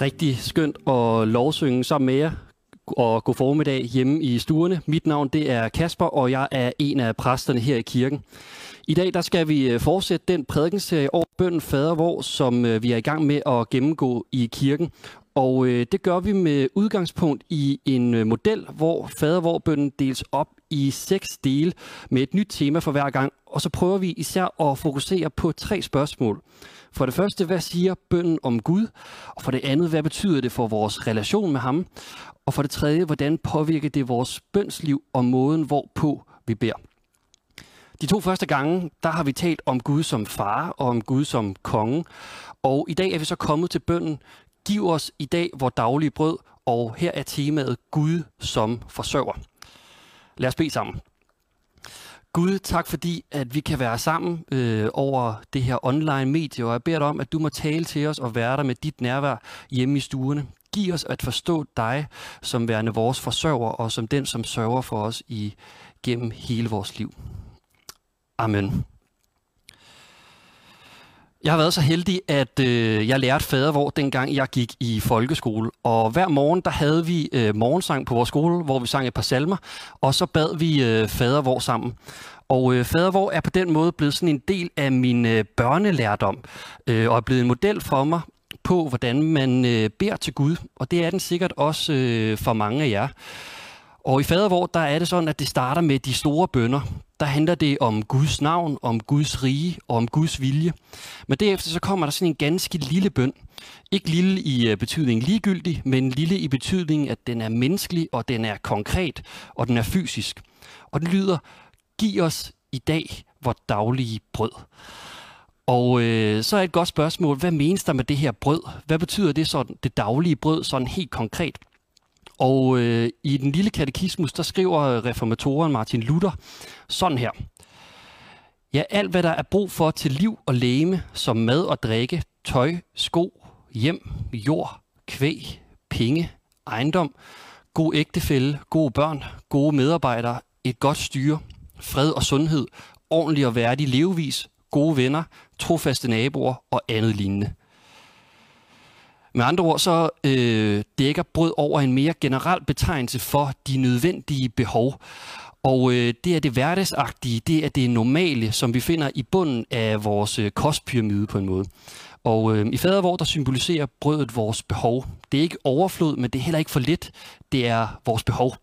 Rigtig skønt at lovsynge sammen med jer og god formiddag hjemme i stuerne. Mit navn det er Kasper, og jeg er en af præsterne her i kirken. I dag der skal vi øh, fortsætte den prædikenserie over bønden Fader Vor, som øh, vi er i gang med at gennemgå i kirken. Og øh, det gør vi med udgangspunkt i en øh, model, hvor fadervorbønden deles op i seks dele med et nyt tema for hver gang. Og så prøver vi især at fokusere på tre spørgsmål. For det første, hvad siger bønden om Gud? Og for det andet, hvad betyder det for vores relation med ham? Og for det tredje, hvordan påvirker det vores bønsliv og måden, hvorpå vi beder? De to første gange, der har vi talt om Gud som far og om Gud som konge. Og i dag er vi så kommet til bønden, giv os i dag vores daglige brød, og her er temaet Gud som forsørger. Lad os bede sammen. Gud, tak fordi, at vi kan være sammen øh, over det her online medie, og jeg beder dig om, at du må tale til os og være der med dit nærvær hjemme i stuerne. Giv os at forstå dig som værende vores forsørger, og som den, som sørger for os i gennem hele vores liv. Amen. Jeg har været så heldig, at øh, jeg lærte fadervor, dengang jeg gik i folkeskole. Og hver morgen, der havde vi øh, morgensang på vores skole, hvor vi sang et par salmer, og så bad vi øh, fadervor sammen. Og øh, fadervor er på den måde blevet sådan en del af min øh, børnelærdom, øh, og er blevet en model for mig på, hvordan man øh, beder til Gud. Og det er den sikkert også øh, for mange af jer. Og i fadervor, der er det sådan, at det starter med de store bønder. Der handler det om Guds navn, om Guds rige og om Guds vilje. Men derefter så kommer der sådan en ganske lille bøn. Ikke lille i øh, betydning ligegyldig, men lille i betydning, at den er menneskelig, og den er konkret, og den er fysisk. Og den lyder, giv os i dag vores daglige brød. Og øh, så er et godt spørgsmål, hvad menes der med det her brød? Hvad betyder det sådan, det daglige brød sådan helt konkret? Og øh, i den lille katekismus, der skriver øh, reformatoren Martin Luther sådan her. Ja, alt hvad der er brug for til liv og leme, som mad og drikke, tøj, sko, hjem, jord, kvæg, penge, ejendom, god ægtefælde, gode børn, gode medarbejdere, et godt styre, fred og sundhed, ordentlig og værdig levevis, gode venner, trofaste naboer og andet lignende. Med andre ord så øh, dækker brød over en mere generel betegnelse for de nødvendige behov. Og øh, det er det hverdagsagtige, det er det normale, som vi finder i bunden af vores øh, kostpyramide på en måde. Og øh, i fadervor, der symboliserer brødet vores behov. Det er ikke overflod, men det er heller ikke for lidt. Det er vores behov.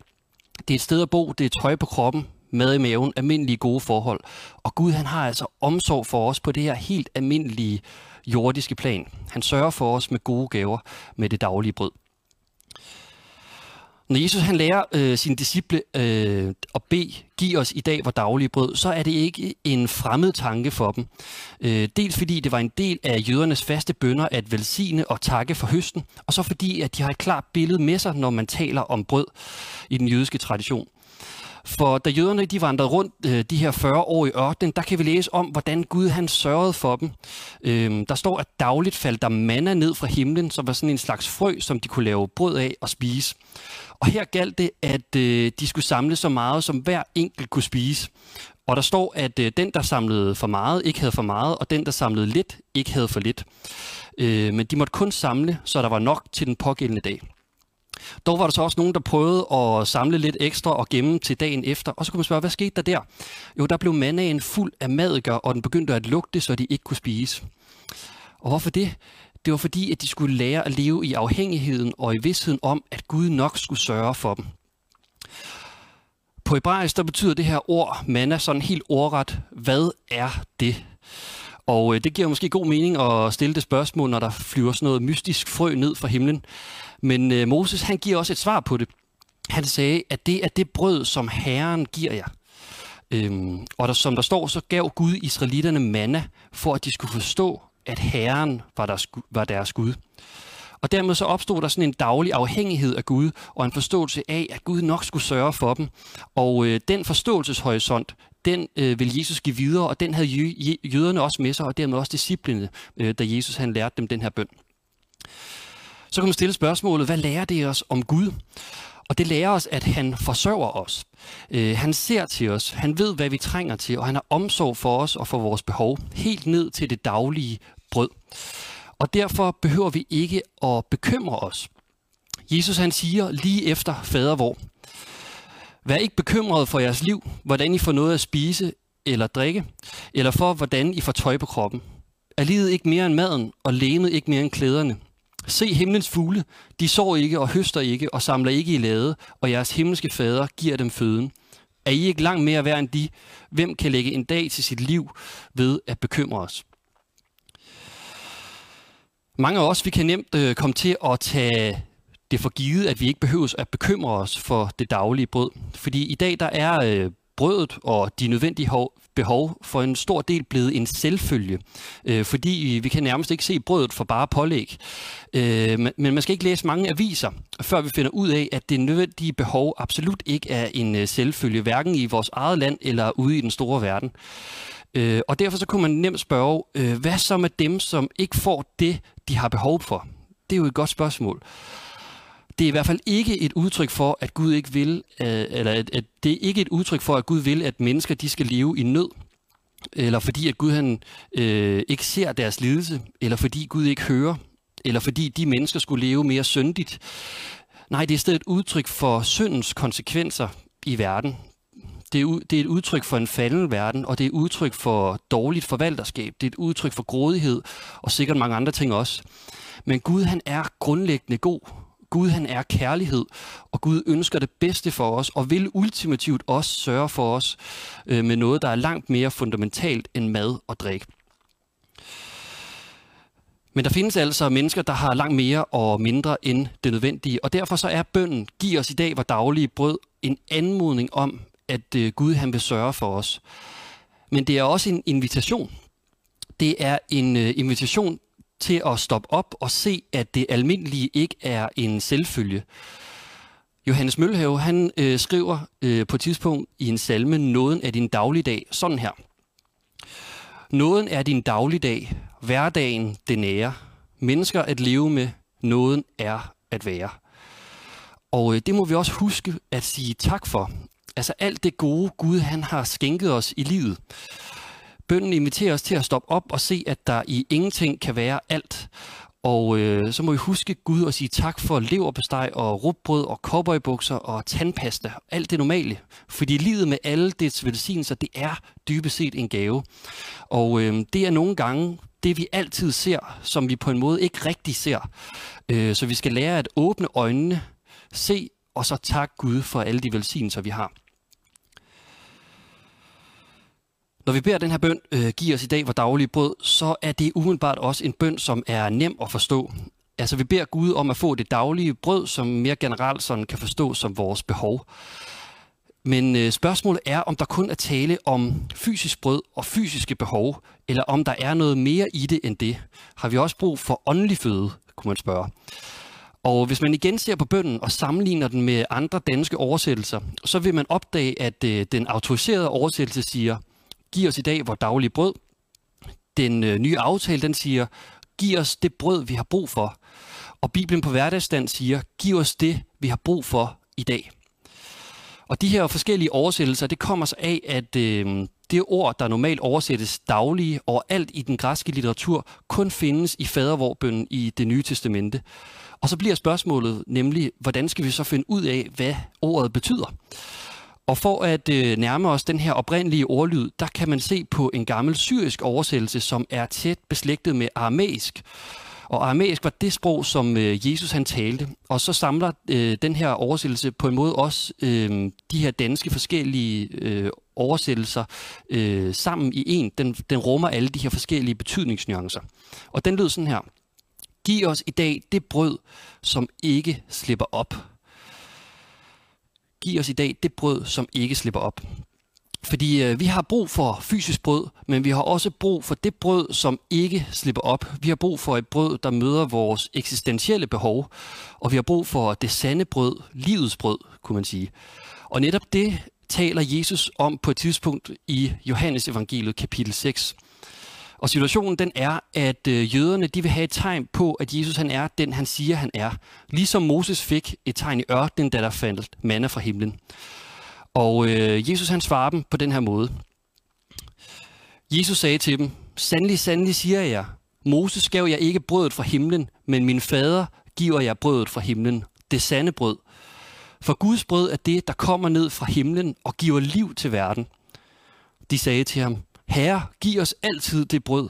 Det er et sted at bo, det er tøj på kroppen, mad i maven, almindelige gode forhold. Og Gud han har altså omsorg for os på det her helt almindelige jordiske plan. Han sørger for os med gode gaver med det daglige brød. Når Jesus han lærer øh, sine disciple øh, at bede, giv os i dag vores daglige brød, så er det ikke en fremmed tanke for dem. Øh, dels fordi det var en del af jødernes faste bønder at velsigne og takke for høsten, og så fordi at de har et klart billede med sig, når man taler om brød i den jødiske tradition. For da jøderne de vandrede rundt øh, de her 40 år i ørkenen, der kan vi læse om, hvordan Gud han sørgede for dem. Øh, der står, at dagligt faldt der manna ned fra himlen, som var sådan en slags frø, som de kunne lave brød af og spise. Og her galt det, at øh, de skulle samle så meget, som hver enkelt kunne spise. Og der står, at øh, den, der samlede for meget, ikke havde for meget, og den, der samlede lidt, ikke havde for lidt. Øh, men de måtte kun samle, så der var nok til den pågældende dag. Dog var der så også nogen, der prøvede at samle lidt ekstra og gemme til dagen efter. Og så kunne man spørge, hvad skete der der? Jo, der blev mandagen fuld af madikker, og den begyndte at lugte, så de ikke kunne spise. Og hvorfor det? Det var fordi, at de skulle lære at leve i afhængigheden og i vidsheden om, at Gud nok skulle sørge for dem. På hebraisk, der betyder det her ord, manna, sådan helt ordret, hvad er det? Og øh, det giver måske god mening at stille det spørgsmål, når der flyver sådan noget mystisk frø ned fra himlen. Men øh, Moses, han giver også et svar på det. Han sagde, at det er det brød, som Herren giver jer. Øhm, og der, som der står, så gav Gud israelitterne manna, for at de skulle forstå, at Herren var deres, var deres Gud. Og dermed så opstod der sådan en daglig afhængighed af Gud, og en forståelse af, at Gud nok skulle sørge for dem. Og øh, den forståelseshorisont, den øh, vil Jesus give videre, og den havde jøderne også med sig, og dermed også disciplene, øh, da Jesus han lærte dem den her bøn. Så kan man stille spørgsmålet, hvad lærer det os om Gud? Og det lærer os, at han forsørger os. Øh, han ser til os, han ved, hvad vi trænger til, og han har omsorg for os og for vores behov, helt ned til det daglige brød. Og derfor behøver vi ikke at bekymre os. Jesus han siger lige efter fadervor. Vær ikke bekymret for jeres liv, hvordan I får noget at spise eller drikke, eller for hvordan I får tøj på kroppen. Er livet ikke mere end maden, og lemet ikke mere end klæderne? Se himlens fugle, de sår ikke og høster ikke og samler ikke i lade, og jeres himmelske fader giver dem føden. Er I ikke langt mere værd end de? Hvem kan lægge en dag til sit liv ved at bekymre os? Mange af os, vi kan nemt øh, komme til at tage det for givet, at vi ikke behøves at bekymre os for det daglige brød. Fordi i dag der er øh, brødet og de nødvendige behov for en stor del blevet en selvfølge. Øh, fordi vi kan nærmest ikke se brødet for bare pålæg. Øh, men man skal ikke læse mange aviser, før vi finder ud af, at det nødvendige behov absolut ikke er en øh, selvfølge, hverken i vores eget land eller ude i den store verden. Øh, og derfor så kunne man nemt spørge, øh, hvad så med dem, som ikke får det, de har behov for? Det er jo et godt spørgsmål det er i hvert fald ikke et udtryk for, at Gud ikke vil, øh, eller at, at det er ikke et udtryk for, at Gud vil, at mennesker de skal leve i nød, eller fordi at Gud han øh, ikke ser deres lidelse, eller fordi Gud ikke hører, eller fordi de mennesker skulle leve mere syndigt. Nej, det er stedet et udtryk for syndens konsekvenser i verden. Det er, det er et udtryk for en falden verden, og det er et udtryk for dårligt forvalterskab. Det er et udtryk for grådighed, og sikkert mange andre ting også. Men Gud han er grundlæggende god, Gud han er kærlighed, og Gud ønsker det bedste for os, og vil ultimativt også sørge for os øh, med noget, der er langt mere fundamentalt end mad og drik. Men der findes altså mennesker, der har langt mere og mindre end det nødvendige, og derfor så er bønden, giv os i dag vores daglige brød, en anmodning om, at øh, Gud han vil sørge for os. Men det er også en invitation. Det er en øh, invitation til at stoppe op og se, at det almindelige ikke er en selvfølge. Johannes Mølhave, han øh, skriver øh, på et tidspunkt i en salme, Nåden er din dagligdag, sådan her. Nåden er din dagligdag, hverdagen det nære. Mennesker at leve med, nåden er at være. Og øh, det må vi også huske at sige tak for. Altså alt det gode Gud, han har skænket os i livet. Bønden inviterer os til at stoppe op og se, at der i ingenting kan være alt. Og øh, så må vi huske Gud og sige tak for leverpostej og rugbrød og cowboybukser og tandpasta. Alt det normale. Fordi livet med alle dets velsignelser, det er dybest set en gave. Og øh, det er nogle gange det, vi altid ser, som vi på en måde ikke rigtig ser. Øh, så vi skal lære at åbne øjnene, se og så tak Gud for alle de velsignelser, vi har. Når vi beder den her bøn, øh, giv os i dag vores daglige brød, så er det umiddelbart også en bøn, som er nem at forstå. Altså vi beder Gud om at få det daglige brød, som mere generelt sådan kan forstås som vores behov. Men øh, spørgsmålet er, om der kun er tale om fysisk brød og fysiske behov, eller om der er noget mere i det end det. Har vi også brug for åndelig føde, kunne man spørge. Og hvis man igen ser på bønden og sammenligner den med andre danske oversættelser, så vil man opdage, at øh, den autoriserede oversættelse siger, giv os i dag vores daglige brød. Den øh, nye aftale, den siger, giv os det brød, vi har brug for. Og Bibelen på hverdagsstand siger, giv os det, vi har brug for i dag. Og de her forskellige oversættelser, det kommer så af, at øh, det ord, der normalt oversættes daglige overalt i den græske litteratur, kun findes i fadervorbønnen i det nye testamente. Og så bliver spørgsmålet nemlig, hvordan skal vi så finde ud af, hvad ordet betyder? Og for at øh, nærme os den her oprindelige ordlyd, der kan man se på en gammel syrisk oversættelse, som er tæt beslægtet med aramæisk. Og aramæisk var det sprog, som øh, Jesus han talte. Og så samler øh, den her oversættelse på en måde også øh, de her danske forskellige øh, oversættelser øh, sammen i en. Den, den rummer alle de her forskellige betydningsnuancer. Og den lød sådan her. Giv os i dag det brød, som ikke slipper op. Giv os i dag det brød, som ikke slipper op. Fordi øh, vi har brug for fysisk brød, men vi har også brug for det brød, som ikke slipper op. Vi har brug for et brød, der møder vores eksistentielle behov, og vi har brug for det sande brød, livets brød, kunne man sige. Og netop det taler Jesus om på et tidspunkt i Johannes evangeliet kapitel 6. Og situationen den er, at øh, jøderne de vil have et tegn på, at Jesus han er den, han siger, han er. Ligesom Moses fik et tegn i ørkenen, da der faldt manna fra himlen. Og øh, Jesus han svarer dem på den her måde. Jesus sagde til dem, Sandelig, sandelig siger jeg Moses gav jeg ikke brødet fra himlen, men min fader giver jeg brødet fra himlen, det sande brød. For Guds brød er det, der kommer ned fra himlen og giver liv til verden. De sagde til ham, Herre, giv os altid det brød.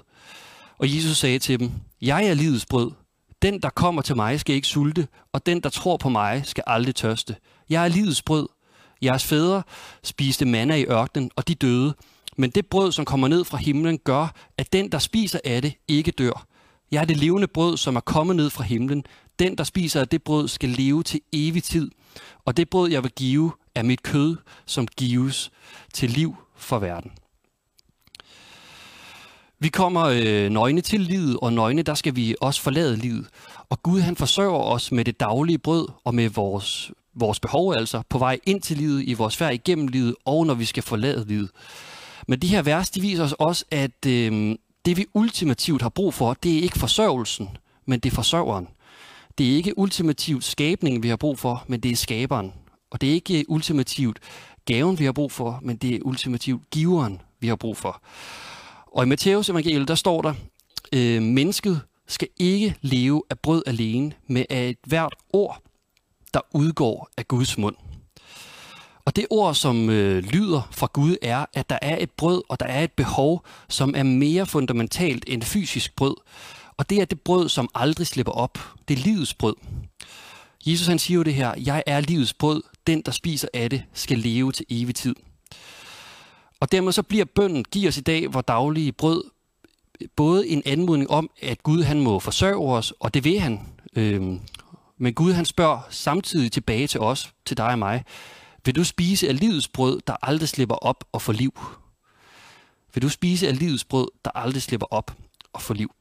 Og Jesus sagde til dem, Jeg er livets brød. Den, der kommer til mig, skal ikke sulte, og den, der tror på mig, skal aldrig tørste. Jeg er livets brød. Jeres fædre spiste manna i ørkenen, og de døde. Men det brød, som kommer ned fra himlen, gør, at den, der spiser af det, ikke dør. Jeg er det levende brød, som er kommet ned fra himlen. Den, der spiser af det brød, skal leve til evig tid. Og det brød, jeg vil give, er mit kød, som gives til liv for verden. Vi kommer øh, nøgne til livet, og nøgne, der skal vi også forlade livet. Og Gud, han forsørger os med det daglige brød og med vores, vores behov, altså på vej ind til livet, i vores færd igennem livet, og når vi skal forlade livet. Men de her vers, de viser os også, at øh, det vi ultimativt har brug for, det er ikke forsørgelsen, men det er forsørgeren. Det er ikke ultimativt skabningen, vi har brug for, men det er skaberen. Og det er ikke ultimativt gaven, vi har brug for, men det er ultimativt giveren, vi har brug for. Og i Matteus evangeliet, der står der, øh, mennesket skal ikke leve af brød alene, men af et hvert ord, der udgår af Guds mund. Og det ord, som øh, lyder fra Gud, er, at der er et brød, og der er et behov, som er mere fundamentalt end fysisk brød. Og det er det brød, som aldrig slipper op. Det er livets brød. Jesus han siger jo det her, jeg er livets brød, den der spiser af det, skal leve til evig tid. Og dermed så bliver bønden, giv os i dag vores daglige brød, både en anmodning om, at Gud han må forsørge os, og det vil han. Øhm, men Gud han spørger samtidig tilbage til os, til dig og mig, vil du spise af livets brød, der aldrig slipper op og får liv? Vil du spise af livets brød, der aldrig slipper op og får liv?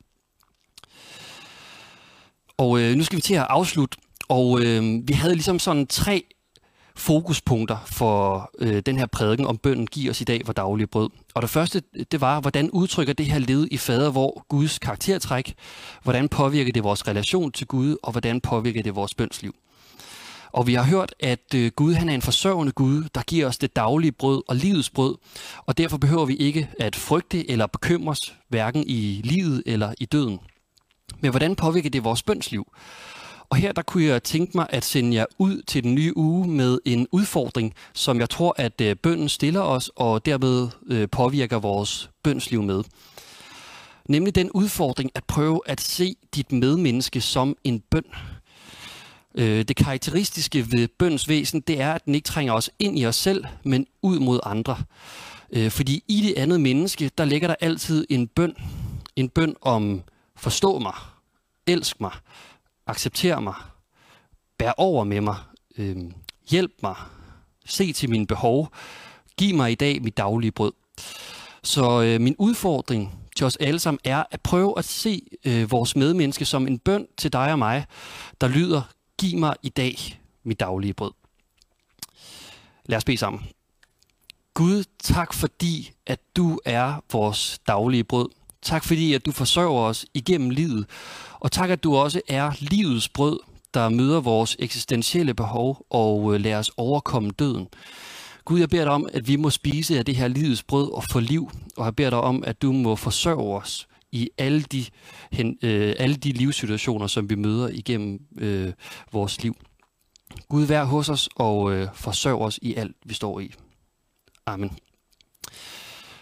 Og øh, nu skal vi til at afslutte, og øh, vi havde ligesom sådan tre fokuspunkter for øh, den her prædiken om bønden giver os i dag for daglige brød. Og det første, det var, hvordan udtrykker det her led i fader, hvor Guds karaktertræk, hvordan påvirker det vores relation til Gud, og hvordan påvirker det vores bønsliv. Og vi har hørt, at øh, Gud han er en forsørgende Gud, der giver os det daglige brød og livets brød, og derfor behøver vi ikke at frygte eller bekymres, hverken i livet eller i døden. Men hvordan påvirker det vores bønsliv? Og her der kunne jeg tænke mig at sende jer ud til den nye uge med en udfordring, som jeg tror, at øh, bønden stiller os, og dermed øh, påvirker vores bønsliv med. Nemlig den udfordring at prøve at se dit medmenneske som en bøn. Øh, det karakteristiske ved bøns væsen, det er, at den ikke trænger os ind i os selv, men ud mod andre. Øh, fordi i det andet menneske, der ligger der altid en bøn. En bøn om forstå mig, elsk mig, accepter mig, bær over med mig, øh, hjælp mig, se til mine behov, giv mig i dag mit daglige brød. Så øh, min udfordring til os alle sammen er at prøve at se øh, vores medmenneske som en bøn til dig og mig, der lyder, giv mig i dag mit daglige brød. Lad os bede sammen. Gud, tak fordi, at du er vores daglige brød. Tak fordi, at du forsørger os igennem livet. Og tak, at du også er livets brød, der møder vores eksistentielle behov og lærer lader os overkomme døden. Gud, jeg beder dig om, at vi må spise af det her livets brød og få liv, og jeg beder dig om, at du må forsørge os i alle de, hen, øh, alle de livssituationer, som vi møder igennem øh, vores liv. Gud, vær hos os og øh, forsørg os i alt, vi står i. Amen.